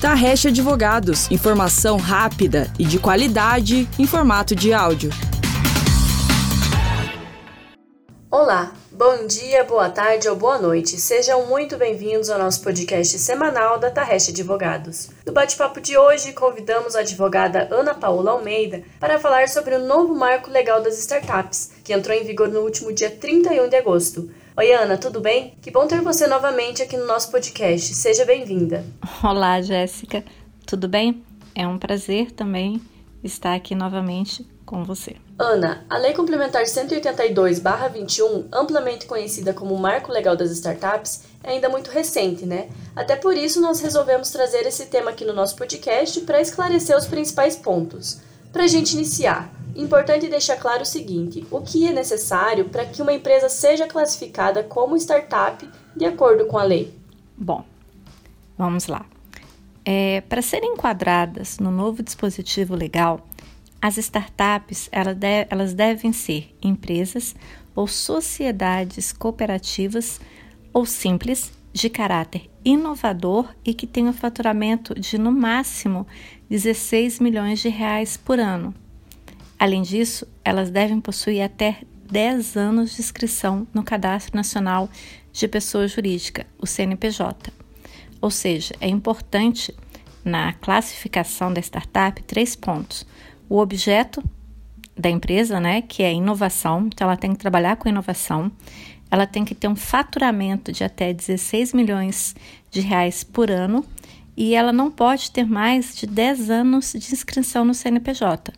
Tarrecha Advogados, informação rápida e de qualidade em formato de áudio. Olá, bom dia, boa tarde ou boa noite. Sejam muito bem-vindos ao nosso podcast semanal da Tarrecha Advogados. No bate-papo de hoje, convidamos a advogada Ana Paula Almeida para falar sobre o novo marco legal das startups, que entrou em vigor no último dia 31 de agosto. Oi, Ana, tudo bem? Que bom ter você novamente aqui no nosso podcast. Seja bem-vinda. Olá, Jéssica. Tudo bem? É um prazer também estar aqui novamente com você. Ana, a Lei Complementar 182/21, amplamente conhecida como Marco Legal das Startups, é ainda muito recente, né? Até por isso nós resolvemos trazer esse tema aqui no nosso podcast para esclarecer os principais pontos. Para a gente iniciar, Importante deixar claro o seguinte: o que é necessário para que uma empresa seja classificada como startup de acordo com a lei? Bom, vamos lá. É, para serem enquadradas no novo dispositivo legal, as startups elas, de, elas devem ser empresas ou sociedades cooperativas ou simples de caráter inovador e que tenham faturamento de no máximo 16 milhões de reais por ano Além disso, elas devem possuir até 10 anos de inscrição no Cadastro Nacional de Pessoa Jurídica, o CNPJ. Ou seja, é importante na classificação da startup três pontos: o objeto da empresa, né, que é inovação, então ela tem que trabalhar com inovação, ela tem que ter um faturamento de até 16 milhões de reais por ano e ela não pode ter mais de 10 anos de inscrição no CNPJ.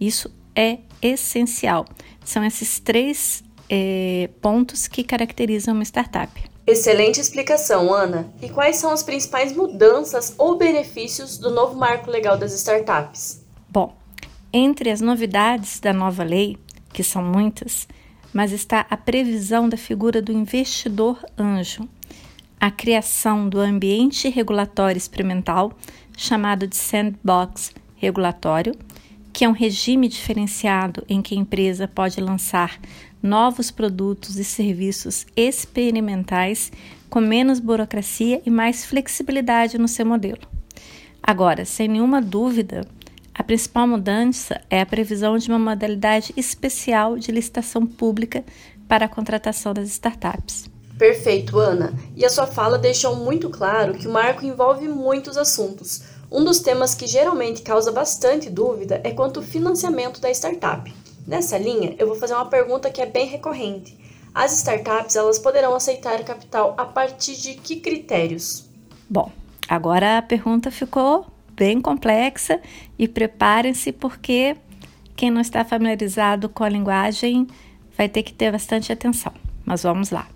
Isso é essencial. São esses três é, pontos que caracterizam uma startup. Excelente explicação, Ana. E quais são as principais mudanças ou benefícios do novo marco legal das startups? Bom, entre as novidades da nova lei, que são muitas, mas está a previsão da figura do investidor anjo, a criação do ambiente regulatório experimental, chamado de sandbox regulatório, que é um regime diferenciado em que a empresa pode lançar novos produtos e serviços experimentais com menos burocracia e mais flexibilidade no seu modelo. Agora, sem nenhuma dúvida, a principal mudança é a previsão de uma modalidade especial de licitação pública para a contratação das startups. Perfeito, Ana. E a sua fala deixou muito claro que o marco envolve muitos assuntos um dos temas que geralmente causa bastante dúvida é quanto ao financiamento da startup. Nessa linha, eu vou fazer uma pergunta que é bem recorrente. As startups elas poderão aceitar capital a partir de que critérios? Bom, agora a pergunta ficou bem complexa e preparem-se porque quem não está familiarizado com a linguagem vai ter que ter bastante atenção. Mas vamos lá.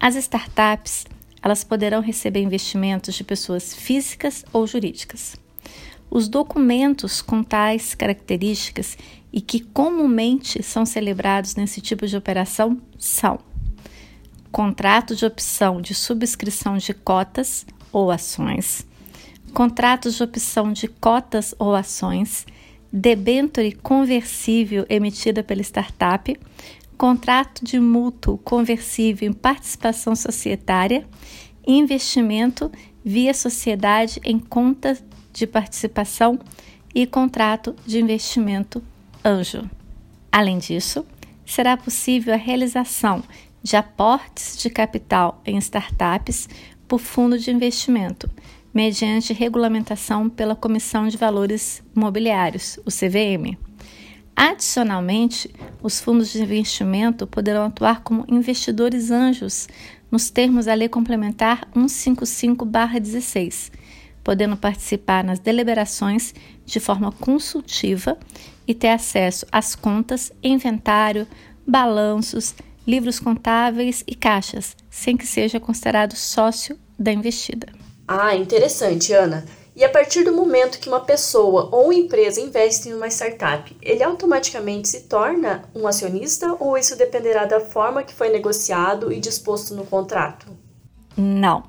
As startups elas poderão receber investimentos de pessoas físicas ou jurídicas. Os documentos com tais características e que comumente são celebrados nesse tipo de operação são contrato de opção de subscrição de cotas ou ações, contratos de opção de cotas ou ações, debênture conversível emitida pela startup, contrato de mútuo conversível em participação societária, investimento via sociedade em conta de participação e contrato de investimento anjo. Além disso, será possível a realização de aportes de capital em startups por fundo de investimento, mediante regulamentação pela Comissão de Valores Imobiliários, o CVM. Adicionalmente, os fundos de investimento poderão atuar como investidores anjos nos termos da Lei Complementar 155-16, podendo participar nas deliberações de forma consultiva e ter acesso às contas, inventário, balanços, livros contáveis e caixas, sem que seja considerado sócio da investida. Ah, interessante, Ana. E a partir do momento que uma pessoa ou empresa investe em uma startup, ele automaticamente se torna um acionista ou isso dependerá da forma que foi negociado e disposto no contrato? Não.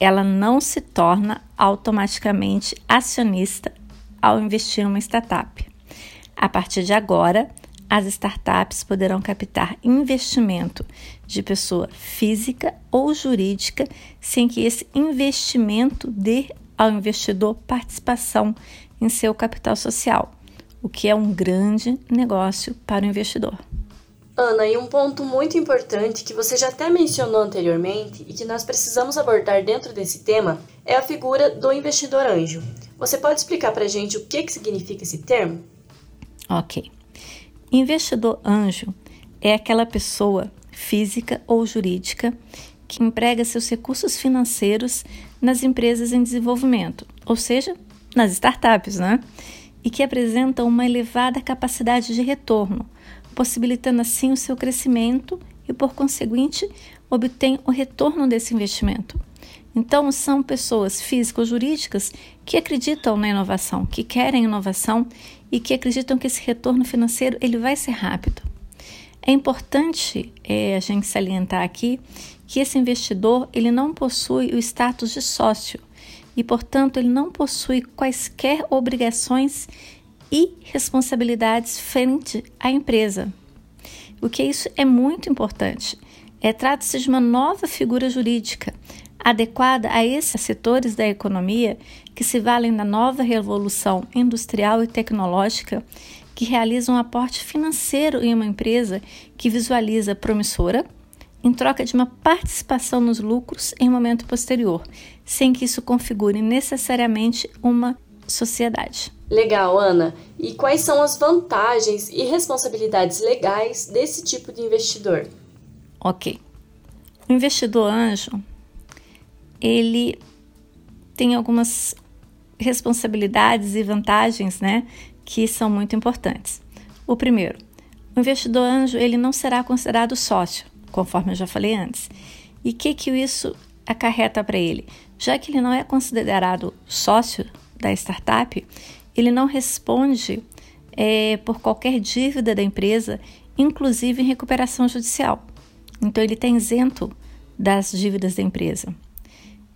Ela não se torna automaticamente acionista ao investir em uma startup. A partir de agora, as startups poderão captar investimento de pessoa física ou jurídica sem que esse investimento dê ao investidor participação em seu capital social, o que é um grande negócio para o investidor. Ana, e um ponto muito importante que você já até mencionou anteriormente e que nós precisamos abordar dentro desse tema é a figura do investidor anjo. Você pode explicar para a gente o que, que significa esse termo? Ok. Investidor anjo é aquela pessoa física ou jurídica que emprega seus recursos financeiros nas empresas em desenvolvimento, ou seja, nas startups, né? E que apresentam uma elevada capacidade de retorno, possibilitando assim o seu crescimento e, por conseguinte, obtém o retorno desse investimento. Então, são pessoas físicas ou jurídicas que acreditam na inovação, que querem inovação e que acreditam que esse retorno financeiro ele vai ser rápido. É importante é, a gente salientar aqui que esse investidor ele não possui o status de sócio e, portanto, ele não possui quaisquer obrigações e responsabilidades frente à empresa. O que isso é muito importante. É trata-se de uma nova figura jurídica adequada a esses setores da economia que se valem da nova revolução industrial e tecnológica, que realizam um aporte financeiro em uma empresa que visualiza promissora, em troca de uma participação nos lucros em um momento posterior, sem que isso configure necessariamente uma sociedade. Legal, Ana. E quais são as vantagens e responsabilidades legais desse tipo de investidor? Ok. O investidor anjo, ele tem algumas responsabilidades e vantagens, né, que são muito importantes. O primeiro, o investidor anjo, ele não será considerado sócio, conforme eu já falei antes. E o que que isso acarreta para ele? Já que ele não é considerado sócio da startup, ele não responde é, por qualquer dívida da empresa, inclusive em recuperação judicial. Então, ele está isento das dívidas da empresa.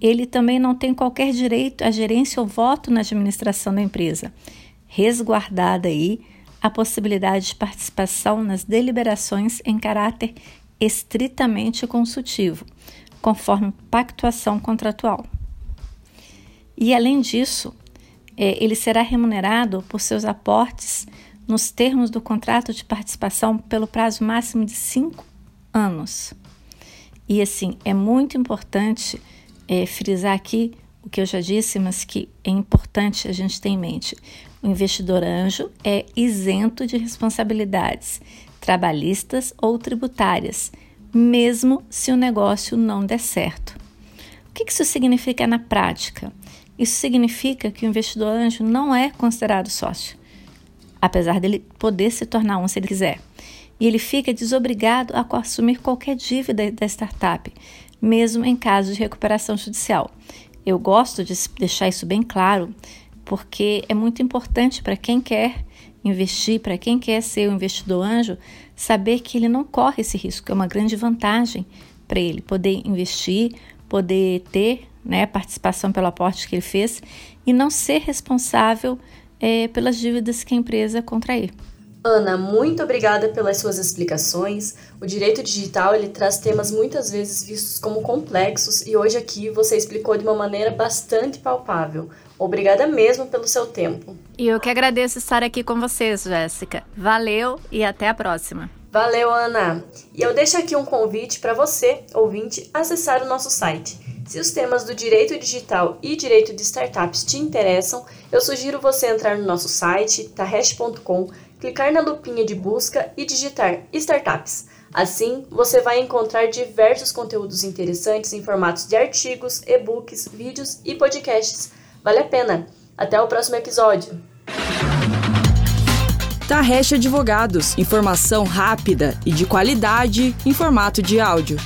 Ele também não tem qualquer direito à gerência ou voto na administração da empresa, resguardada aí a possibilidade de participação nas deliberações em caráter estritamente consultivo, conforme pactuação contratual. E além disso, é, ele será remunerado por seus aportes nos termos do contrato de participação pelo prazo máximo de cinco anos. E assim, é muito importante é, frisar aqui o que eu já disse, mas que é importante a gente ter em mente. O investidor anjo é isento de responsabilidades trabalhistas ou tributárias, mesmo se o negócio não der certo. O que isso significa na prática? Isso significa que o investidor anjo não é considerado sócio, apesar dele poder se tornar um se ele quiser. E ele fica desobrigado a assumir qualquer dívida da startup, mesmo em caso de recuperação judicial. Eu gosto de deixar isso bem claro, porque é muito importante para quem quer investir, para quem quer ser um investidor anjo, saber que ele não corre esse risco. É uma grande vantagem para ele poder investir, poder ter né, participação pelo aporte que ele fez e não ser responsável é, pelas dívidas que a empresa contrair. Ana, muito obrigada pelas suas explicações. O direito digital ele traz temas muitas vezes vistos como complexos e hoje aqui você explicou de uma maneira bastante palpável. Obrigada mesmo pelo seu tempo. E eu que agradeço estar aqui com vocês, Jéssica. Valeu e até a próxima. Valeu, Ana. E eu deixo aqui um convite para você, ouvinte, acessar o nosso site se os temas do direito digital e direito de startups te interessam, eu sugiro você entrar no nosso site, taresh.com, clicar na lupinha de busca e digitar startups. Assim, você vai encontrar diversos conteúdos interessantes em formatos de artigos, e-books, vídeos e podcasts. Vale a pena! Até o próximo episódio! Tarrecha Advogados. Informação rápida e de qualidade em formato de áudio.